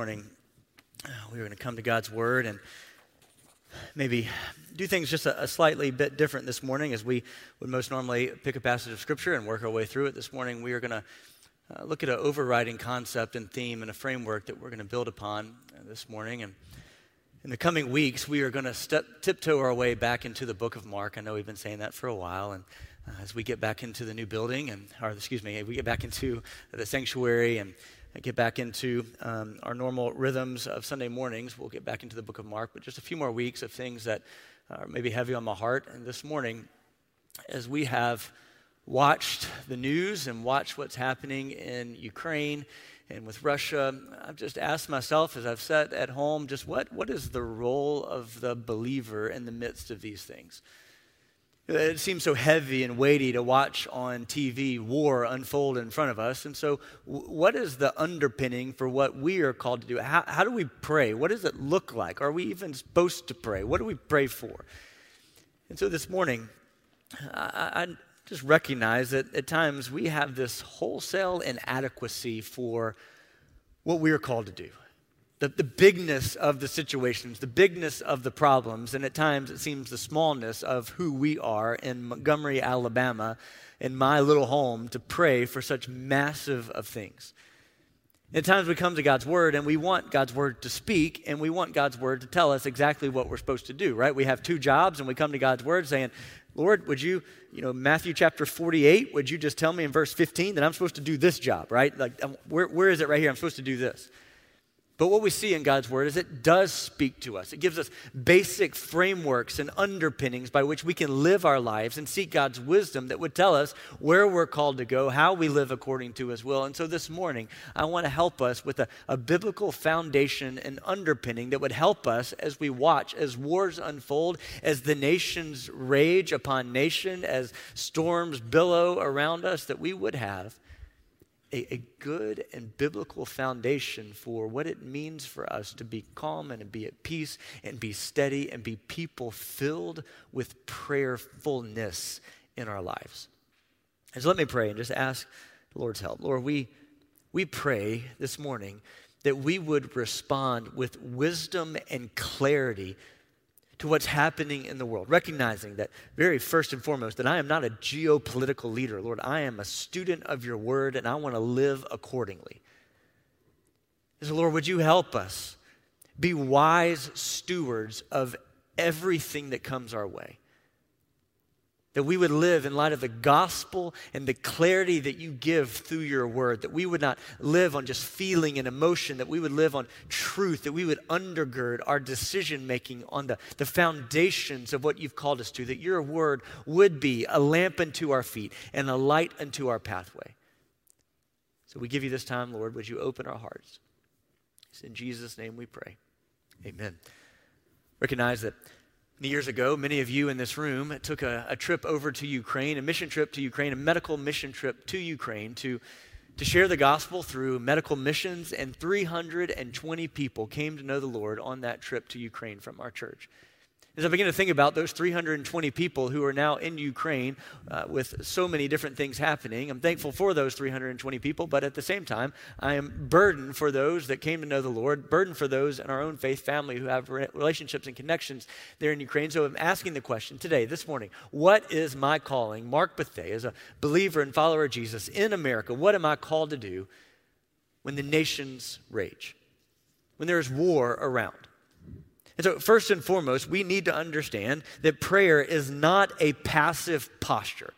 morning uh, we were going to come to God's Word and maybe do things just a, a, slightly bit different this morning as we would most normally pick a passage of Scripture and work our way through it. This morning we are going to uh, look at an overriding concept and theme and a framework that we're going to build upon uh, this morning. And in the coming weeks, we are going to step, tiptoe our way back into the book of Mark. I know we've been saying that for a while. And uh, as we get back into the new building, and or excuse me, we get back into the sanctuary and get back into um, our normal rhythms of Sunday mornings. We'll get back into the book of Mark, but just a few more weeks of things that are maybe heavy on my heart. And this morning, as we have watched the news and watched what's happening in Ukraine and with Russia, I've just asked myself as I've sat at home, just what, what is the role of the believer in the midst of these things? It seems so heavy and weighty to watch on TV war unfold in front of us. And so, what is the underpinning for what we are called to do? How, how do we pray? What does it look like? Are we even supposed to pray? What do we pray for? And so, this morning, I, I just recognize that at times we have this wholesale inadequacy for what we are called to do the, the bigness of the situations, the bigness of the problems, and at times it seems the smallness of who we are in Montgomery, Alabama, in my little home to pray for such massive of things. At times we come to God's word and we want God's word to speak and we want God's word to tell us exactly what we're supposed to do, right? We have two jobs and we come to God's word saying, Lord, would you, you know, Matthew chapter 48, would you just tell me in verse 15 that I'm supposed to do this job, right? Like, um, where, where is it right here? I'm supposed to do this. But what we see in God's word is it does speak to us. It gives us basic frameworks and underpinnings by which we can live our lives and seek God's wisdom that would tell us where we're called to go, how we live according to his will. And so this morning, I want to help us with a, a biblical foundation and underpinning that would help us as we watch, as wars unfold, as the nations rage upon nation, as storms billow around us, that we would have a, a, good and biblical foundation for what it means for us to be calm and to be at peace and be steady and be people filled with prayerfulness in our lives. And so let me pray and just ask the Lord's help. Lord, we, we pray this morning that we would respond with wisdom and clarity to what's happening in the world, recognizing that very first and foremost, that I am not a geopolitical leader. Lord, I am a student of your word and I want to live accordingly. So, Lord, would you help us be wise stewards of everything that comes our way? That we would live in light of the gospel and the clarity that you give through your word. That we would not live on just feeling and emotion. That we would live on truth. That we would undergird our decision making on the, the foundations of what you've called us to. That your word would be a lamp unto our feet and a light unto our pathway. So we give you this time, Lord. Would you open our hearts? It's in Jesus' name we pray. Amen. Recognize that Years ago, many of you in this room took a, a, trip over to Ukraine, a mission trip to Ukraine, a medical mission trip to Ukraine to, to share the gospel through medical missions, and 320 people came to know the Lord on that trip to Ukraine from our church. As I begin to think about those 320 people who are now in Ukraine uh, with so many different things happening, I'm thankful for those 320 people, but at the same time, I am burdened for those that came to know the Lord, burdened for those in our own faith family who have relationships and connections there in Ukraine. So I'm asking the question today, this morning, what is my calling, Mark Bethea, as a believer and follower of Jesus in America, what am I called to do when the nations rage, when there is war around? And so, first and foremost, we need to understand that prayer is not a passive posture.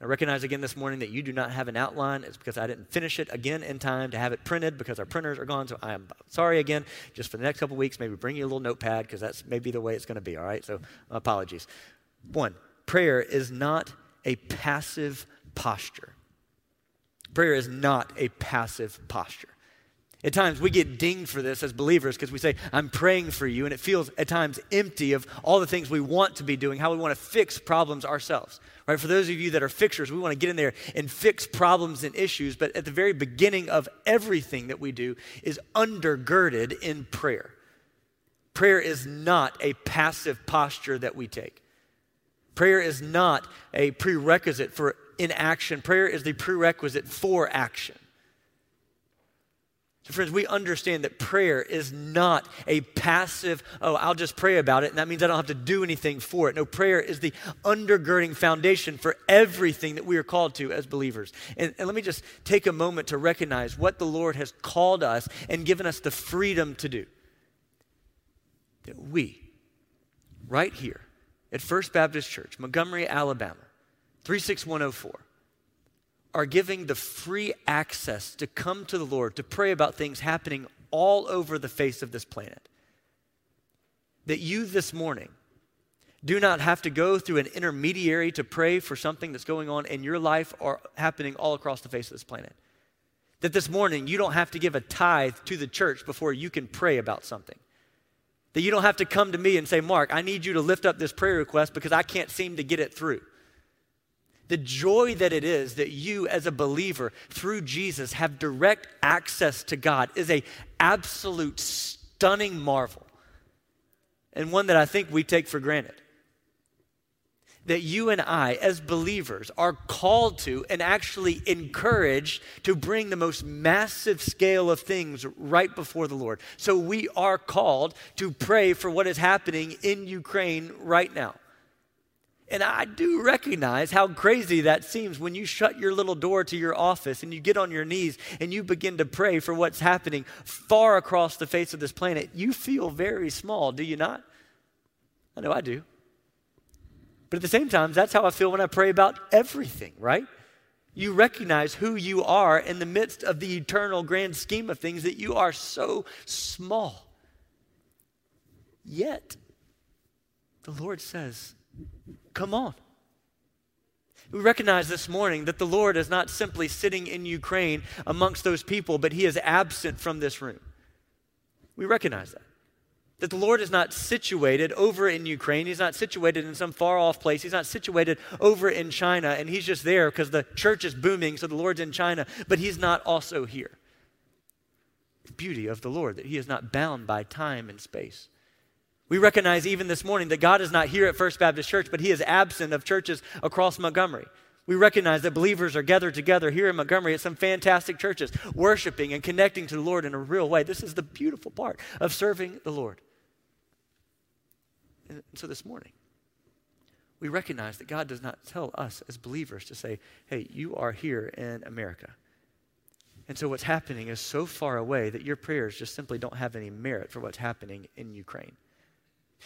I recognize again this morning that you do not have an outline. It's because I didn't finish it again in time to have it printed because our printers are gone. So I am sorry again. Just for the next couple weeks, maybe bring you a little notepad because that's maybe the way it's going to be. All right. So apologies. One, prayer is not a passive posture. Prayer is not a passive posture. At times, we get dinged for this as believers because we say, I'm praying for you, and it feels at times empty of all the things we want to be doing, how we want to fix problems ourselves. Right? For those of you that are fixers, we want to get in there and fix problems and issues, but at the very beginning of everything that we do is undergirded in prayer. Prayer is not a passive posture that we take. Prayer is not a prerequisite for inaction. Prayer is the prerequisite for action. So, friends, we understand that prayer is not a passive, oh, I'll just pray about it, and that means I don't have to do anything for it. No, prayer is the undergirding foundation for everything that we are called to as believers. And, and let me just take a moment to recognize what the Lord has called us and given us the freedom to do. That we, right here at First Baptist Church, Montgomery, Alabama, 36104, are giving the free access to come to the Lord, to pray about things happening all over the face of this planet. That you this morning do not have to go through an intermediary to pray for something that's going on in your life or happening all across the face of this planet. That this morning you don't have to give a tithe to the church before you can pray about something. That you don't have to come to me and say, Mark, I need you to lift up this prayer request because I can't seem to get it through the joy that it is that you as a believer through Jesus have direct access to God is a absolute stunning marvel and one that I think we take for granted. That you and I, as believers, are called to and actually encouraged to bring the most massive scale of things right before the Lord. So we are called to pray for what is happening in Ukraine right now. And I do recognize how crazy that seems when you shut your little door to your office and you get on your knees and you begin to pray for what's happening far across the face of this planet. You feel very small, do you not? I know I do. But at the same time, that's how I feel when I pray about everything, right? You recognize who you are in the midst of the eternal grand scheme of things, that you are so small. Yet, the Lord says, Come on. We recognize this morning that the Lord is not simply sitting in Ukraine amongst those people, but He is absent from this room. We recognize that. That the Lord is not situated over in Ukraine. He's not situated in some far off place. He's not situated over in China, and He's just there because the church is booming, so the Lord's in China, but He's not also here. The beauty of the Lord, that He is not bound by time and space. We recognize even this morning that God is not here at First Baptist Church, but He is absent of churches across Montgomery. We recognize that believers are gathered together here in Montgomery at some fantastic churches, worshiping and connecting to the Lord in a real way. This is the beautiful part of serving the Lord. And so this morning, we recognize that God does not tell us as believers to say, hey, you are here in America. And so what's happening is so far away that your prayers just simply don't have any merit for what's happening in Ukraine.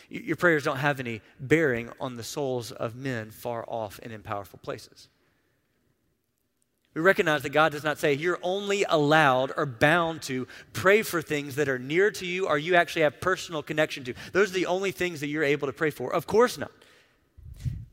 Your prayers don't have any bearing on the souls of men far off and in powerful places. We recognize that God does not say you're only allowed or bound to pray for things that are near to you or you actually have personal connection to. Those are the only things that you're able to pray for. Of course not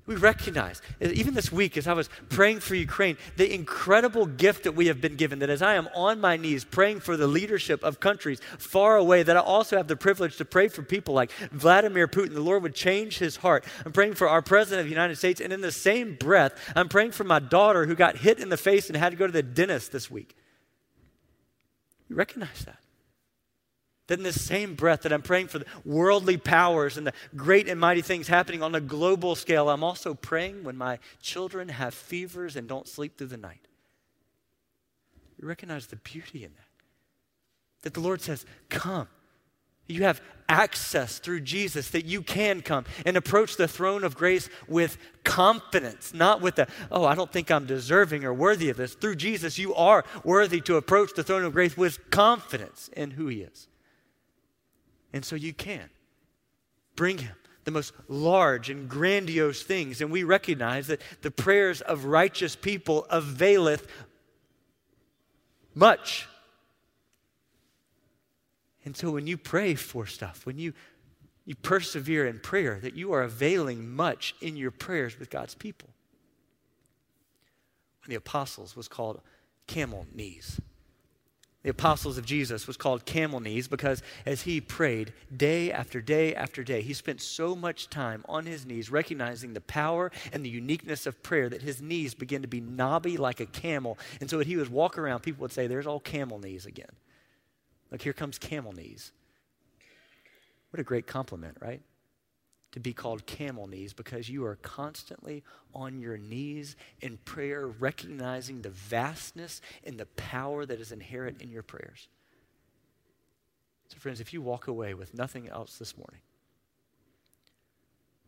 we recognize, uh, even this week as I was praying for Ukraine, the incredible gift that we have been given. That as I am on my knees praying for the leadership of countries far away, that I also have the privilege to pray for people like Vladimir Putin. The Lord would change his heart. I'm praying for our President of the United States. And in the same breath, I'm praying for my daughter who got hit in the face and had to go to the dentist this week. We recognize that. That in the same breath that I'm praying for the worldly powers and the great and mighty things happening on a global scale, I'm also praying when my children have fevers and don't sleep through the night. You recognize the beauty in that. That the Lord says, Come. You have access through Jesus that you can come and approach the throne of grace with confidence, not with the, oh, I don't think I'm deserving or worthy of this. Through Jesus, you are worthy to approach the throne of grace with confidence in who He is. And so you can bring him the most large and grandiose things. And we recognize that the prayers of righteous people availeth much. And so when you pray for stuff, when you, you persevere in prayer, that you are availing much in your prayers with God's people. When the apostles was called camel knees the apostles of Jesus was called camel knees because as he prayed day after day after day, he spent so much time on his knees recognizing the power and the uniqueness of prayer that his knees began to be knobby like a camel. And so when he would walk around, people would say, There's all camel knees again. Look, here comes camel knees. What a great compliment, right? To be called camel knees because you are constantly on your knees in prayer, recognizing the vastness and the power that is inherent in your prayers. So, friends, if you walk away with nothing else this morning,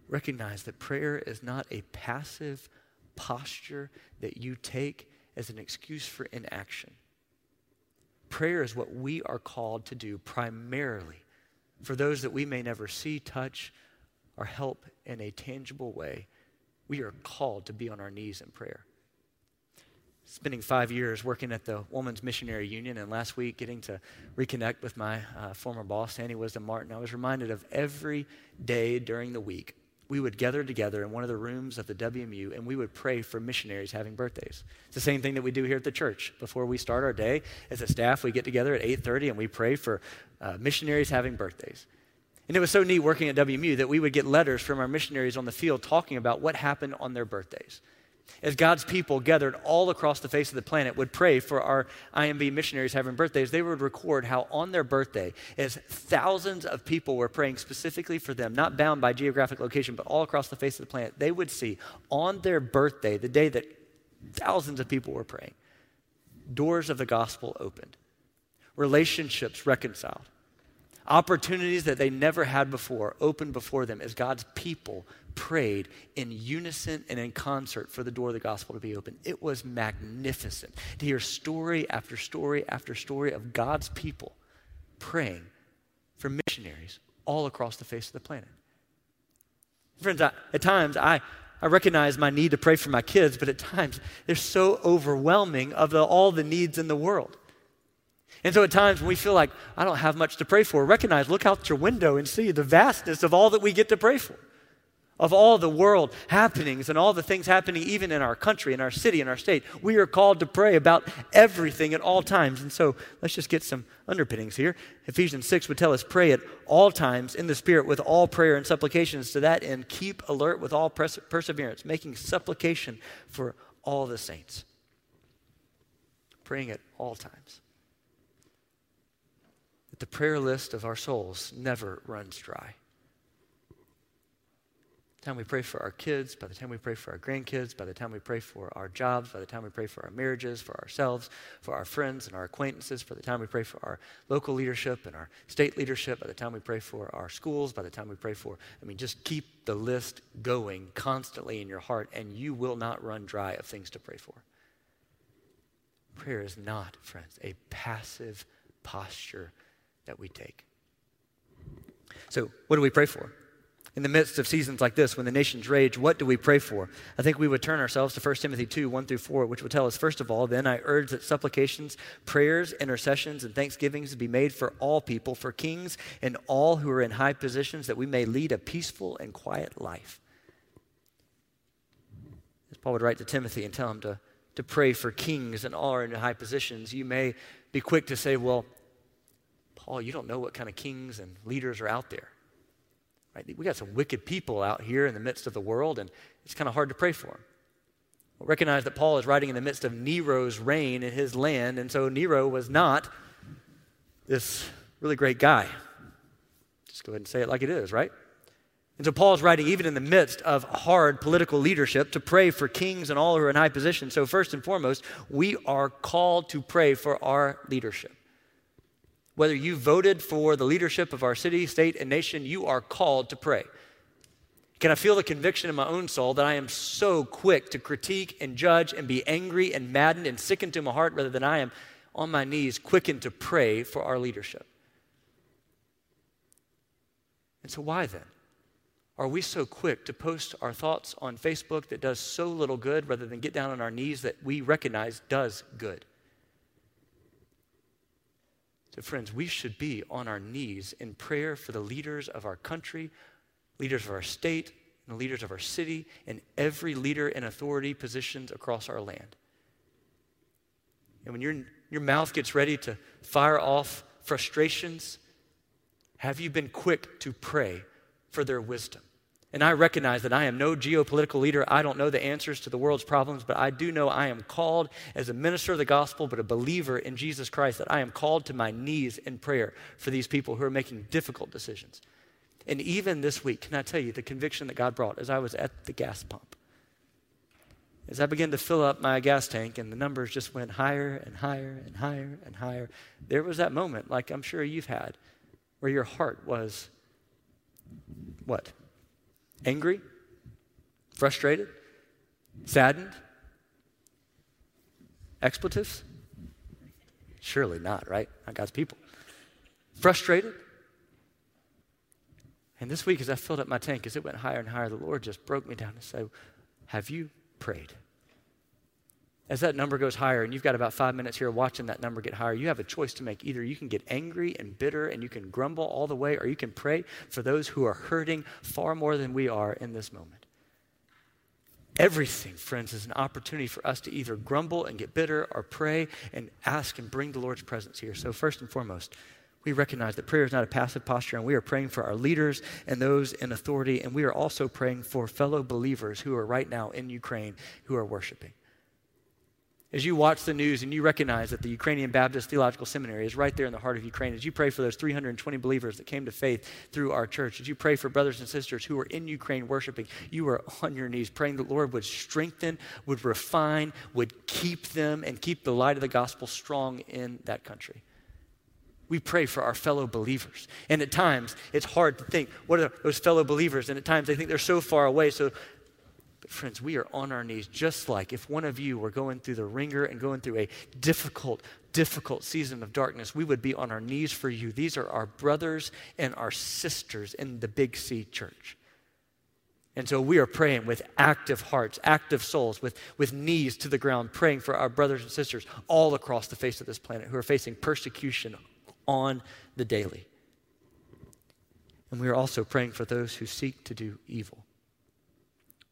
recognize that prayer is not a passive posture that you take as an excuse for inaction. Prayer is what we are called to do primarily for those that we may never see, touch, or help in a tangible way. We are called to be on our knees in prayer. Spending five years working at the Women's Missionary Union, and last week getting to reconnect with my uh, former boss, Sandy Wisdom Martin, I was reminded of every day during the week we would gather together in one of the rooms of the WMU and we would pray for missionaries having birthdays. It's the same thing that we do here at the church. Before we start our day, as a staff, we get together at 8:30 and we pray for uh, missionaries having birthdays. And it was so neat working at WMU that we would get letters from our missionaries on the field talking about what happened on their birthdays. As God's people gathered all across the face of the planet would pray for our IMB missionaries having birthdays, they would record how on their birthday, as thousands of people were praying specifically for them, not bound by geographic location, but all across the face of the planet, they would see on their birthday, the day that thousands of people were praying, doors of the gospel opened, relationships reconciled, opportunities that they never had before opened before them as God's people prayed in unison and in concert for the door of the gospel to be open. It was magnificent to hear story after story after story of God's people praying for missionaries all across the face of the planet. Friends, I, at times I, I recognize my need to pray for my kids, but at times they're so overwhelming of the, all the needs in the world. And so at times when we feel like I don't have much to pray for, recognize, look out your window and see the vastness of all that we get to pray for of all the world happenings and all the things happening even in our country, in our city, in our state. We are called to pray about everything at all times. And so let's just get some underpinnings here. Ephesians 6 would tell us pray at all times in the Spirit with all prayer and supplications. To that end, keep alert with all pers- perseverance, making supplication for all the saints. Praying at all times. The prayer list of our souls never runs dry By the time we pray for our kids, by the time we pray for our grandkids, by the time we pray for our jobs, by the time we pray for our marriages, for ourselves, for our friends and our acquaintances, by the time we pray for our local leadership and our state leadership, by the time we pray for our schools, by the time we pray for, I mean, just keep the list going constantly in your heart, and you will not run dry of things to pray for. Prayer is not, friends, a passive posture that we take. So, what do we pray for? in the midst of seasons like this, when the nations rage, what do we pray for? I think we would turn ourselves to 1 Timothy 2 1 through 4, which would tell us, first of all, then I urge that supplications, prayers, intercessions, and thanksgivings be made for all people, for kings and all who are in high positions, that we may lead a peaceful and quiet life. As Paul would write to Timothy and tell him to, to pray for kings and all are in high positions, you may be quick to say, well, Paul, you don't know what kind of kings and leaders are out there. Right? We got some wicked people out here in the midst of the world, and it's kind of hard to pray for them. We'll recognize that Paul is writing in the midst of Nero's reign in his land, and so Nero was not this really great guy. Just go ahead and say it like it is, right? And so Paul's writing even in the midst of hard political leadership to pray for kings and all who are in high positions. So, first and foremost, we are called to pray for our leadership. Whether you voted for the leadership of our city, state, and nation, you are called to pray. Can I feel the conviction in my own soul that I am so quick to critique and judge and be angry and maddened and sickened to my heart rather than I am on my knees, quickened to pray for our leadership? And so, why then? Are we so quick to post our thoughts on Facebook that does so little good rather than get down on our knees that we recognize does good? So, friends, we should be on our knees in prayer for the leaders of our country, leaders of our state, and the leaders of our city, and every leader in authority positions across our land. And when your, your mouth gets ready to fire off frustrations, have you been quick to pray for their wisdom? And I recognize that I am no geopolitical leader. I don't know the answers to the world's problems, but I do know I am called as a minister of the gospel, but a believer in Jesus Christ, that I am called to my knees in prayer for these people who are making difficult decisions. And even this week, can I tell you the conviction that God brought as I was at the gas pump? As I began to fill up my gas tank and the numbers just went higher and higher and higher and higher, there was that moment, like I'm sure you've had, where your heart was what? Angry? Frustrated? Saddened? Expletives? Surely not, right? Not God's people. Frustrated? And this week, as I filled up my tank, as it went higher and higher, the Lord just broke me down and said, Have you prayed? As that number goes higher, and you've got about five minutes here watching that number get higher, you have a choice to make. Either you can get angry and bitter and you can grumble all the way, or you can pray for those who are hurting far more than we are in this moment. Everything, friends, is an opportunity for us to either grumble and get bitter or pray and ask and bring the Lord's presence here. So, first and foremost, we recognize that prayer is not a passive posture, and we are praying for our leaders and those in authority, and we are also praying for fellow believers who are right now in Ukraine who are worshiping. As you watch the news and you recognize that the Ukrainian Baptist Theological Seminary is right there in the heart of Ukraine, as you pray for those 320 believers that came to faith through our church, as you pray for brothers and sisters who are in Ukraine worshiping, you are on your knees praying that Lord would strengthen, would refine, would keep them, and keep the light of the gospel strong in that country. We pray for our fellow believers. And at times, it's hard to think, what are those fellow believers? And at times, they think they're so far away. So but, friends, we are on our knees just like if one of you were going through the ringer and going through a difficult, difficult season of darkness, we would be on our knees for you. These are our brothers and our sisters in the Big C church. And so we are praying with active hearts, active souls, with, with knees to the ground, praying for our brothers and sisters all across the face of this planet who are facing persecution on the daily. And we are also praying for those who seek to do evil.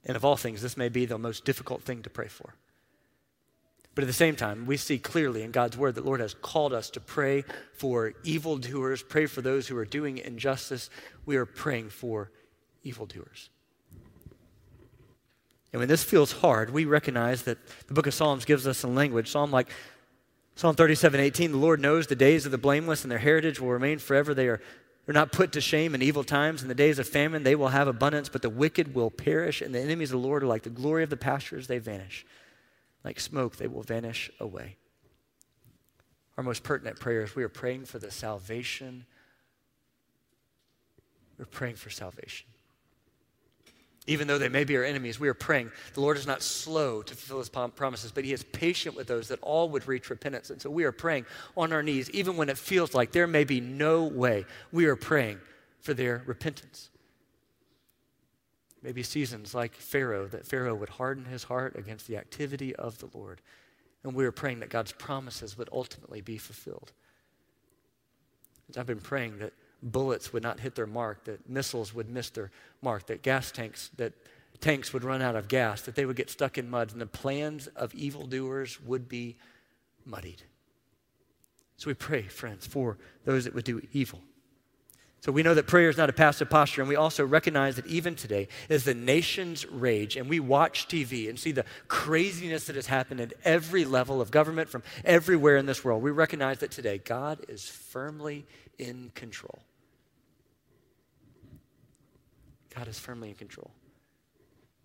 And of all things, this may be the most difficult thing to pray for. But at the same time, we see clearly in God's word that Lord has called us to pray for evildoers, pray for those who are doing injustice. We are praying for evildoers. And when this feels hard, we recognize that the book of Psalms gives us some language. Psalm like Psalm 37, 18, the Lord knows the days of the blameless and their heritage will remain forever. They are they're not put to shame in evil times. In the days of famine, they will have abundance, but the wicked will perish, and the enemies of the Lord are like the glory of the pastures, they vanish. Like smoke, they will vanish away. Our most pertinent prayers, we are praying for the salvation. We're praying for salvation. Even though they may be our enemies, we are praying. The Lord is not slow to fulfill his promises, but he is patient with those that all would reach repentance. And so we are praying on our knees, even when it feels like there may be no way. We are praying for their repentance. Maybe seasons like Pharaoh, that Pharaoh would harden his heart against the activity of the Lord. And we are praying that God's promises would ultimately be fulfilled. I've been praying that bullets would not hit their mark, that missiles would miss their mark, that gas tanks, that tanks would run out of gas, that they would get stuck in mud, and the plans of evildoers would be muddied. So we pray, friends, for those that would do evil. So we know that prayer is not a passive posture, and we also recognize that even today, as the nations rage and we watch TV and see the craziness that has happened at every level of government from everywhere in this world, we recognize that today God is firmly in control. God is firmly in control.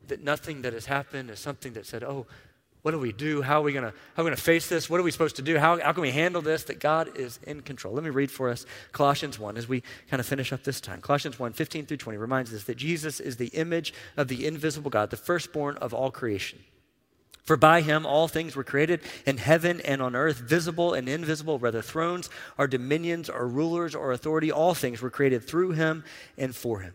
That nothing that has happened is something that said, oh, what do we do? How are we going to how are we going to face this? What are we supposed to do? How, how can we handle this? That God is in control. Let me read for us Colossians 1 as we kind of finish up this time. Colossians 1, 15 through 20 reminds us that Jesus is the image of the invisible God, the firstborn of all creation. For by him all things were created in heaven and on earth, visible and invisible, whether thrones or dominions or rulers or authority, all things were created through him and for him.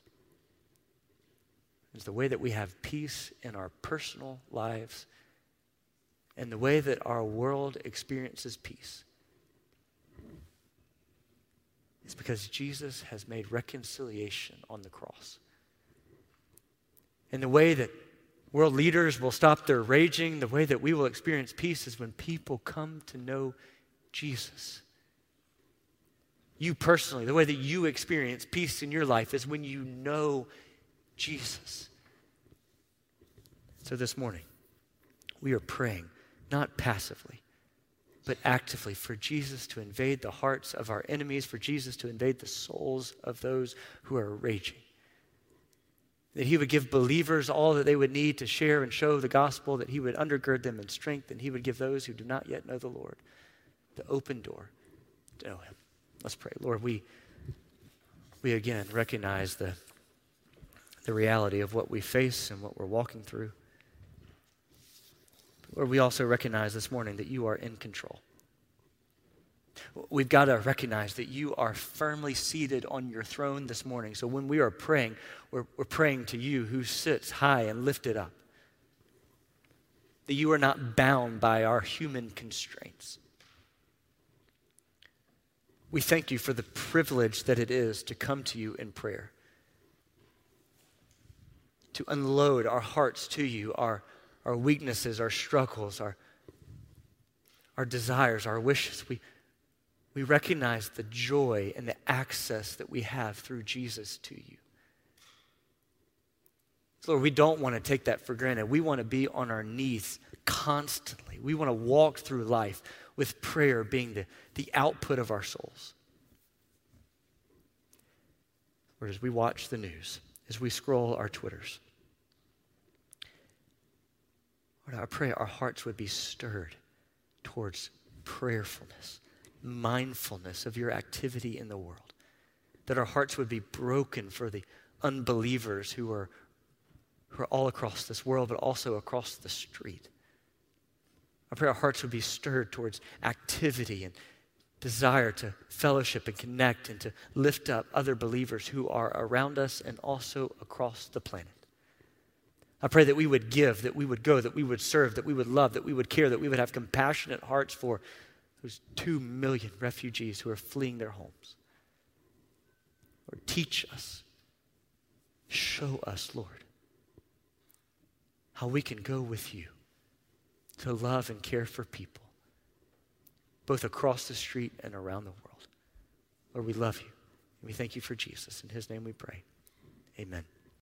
is the way that we have peace in our personal lives and the way that our world experiences peace. It's because Jesus has made reconciliation on the cross. And the way that world leaders will stop their raging, the way that we will experience peace is when people come to know Jesus. You personally, the way that you experience peace in your life is when you know Jesus. So this morning, we are praying, not passively, but actively for Jesus to invade the hearts of our enemies, for Jesus to invade the souls of those who are raging. That he would give believers all that they would need to share and show the gospel, that he would undergird them in strength, and he would give those who do not yet know the Lord the open door to know him. Let's pray. Lord, we, we again recognize the, the reality of what we face and what we're walking through. Lord, we also recognize this morning that you are in control. We've got to recognize that you are firmly seated on your throne this morning. So when we are praying, we're, we're praying to you who sits high and lifted up. That you are not bound by our human constraints. We thank you for the privilege that it is to come to you in prayer, to unload our hearts to you, our, our weaknesses, our struggles, our, our desires, our wishes. We, we recognize the joy and the access that we have through Jesus to you. So Lord, we don't want to take that for granted. We want to be on our knees constantly. We want to walk through life with prayer being the, the output of our souls. Lord, as we watch the news, as we scroll our Twitters, Lord, I pray our hearts would be stirred towards prayerfulness mindfulness of your activity in the world. That our hearts would be broken for the unbelievers who are, who are all across this world, but also across the street. I pray our hearts would be stirred towards activity and desire to fellowship and connect and to lift up other believers who are around us and also across the planet. I pray that we would give, that we would go, that we would serve, that we would love, that we would care, that we would have compassionate hearts for those two million refugees who are fleeing their homes. Lord, teach us, show us, Lord, how we can go with you to love and care for people, both across the street and around the world. Lord, we love you. We thank you for Jesus. In his name we pray. Amen.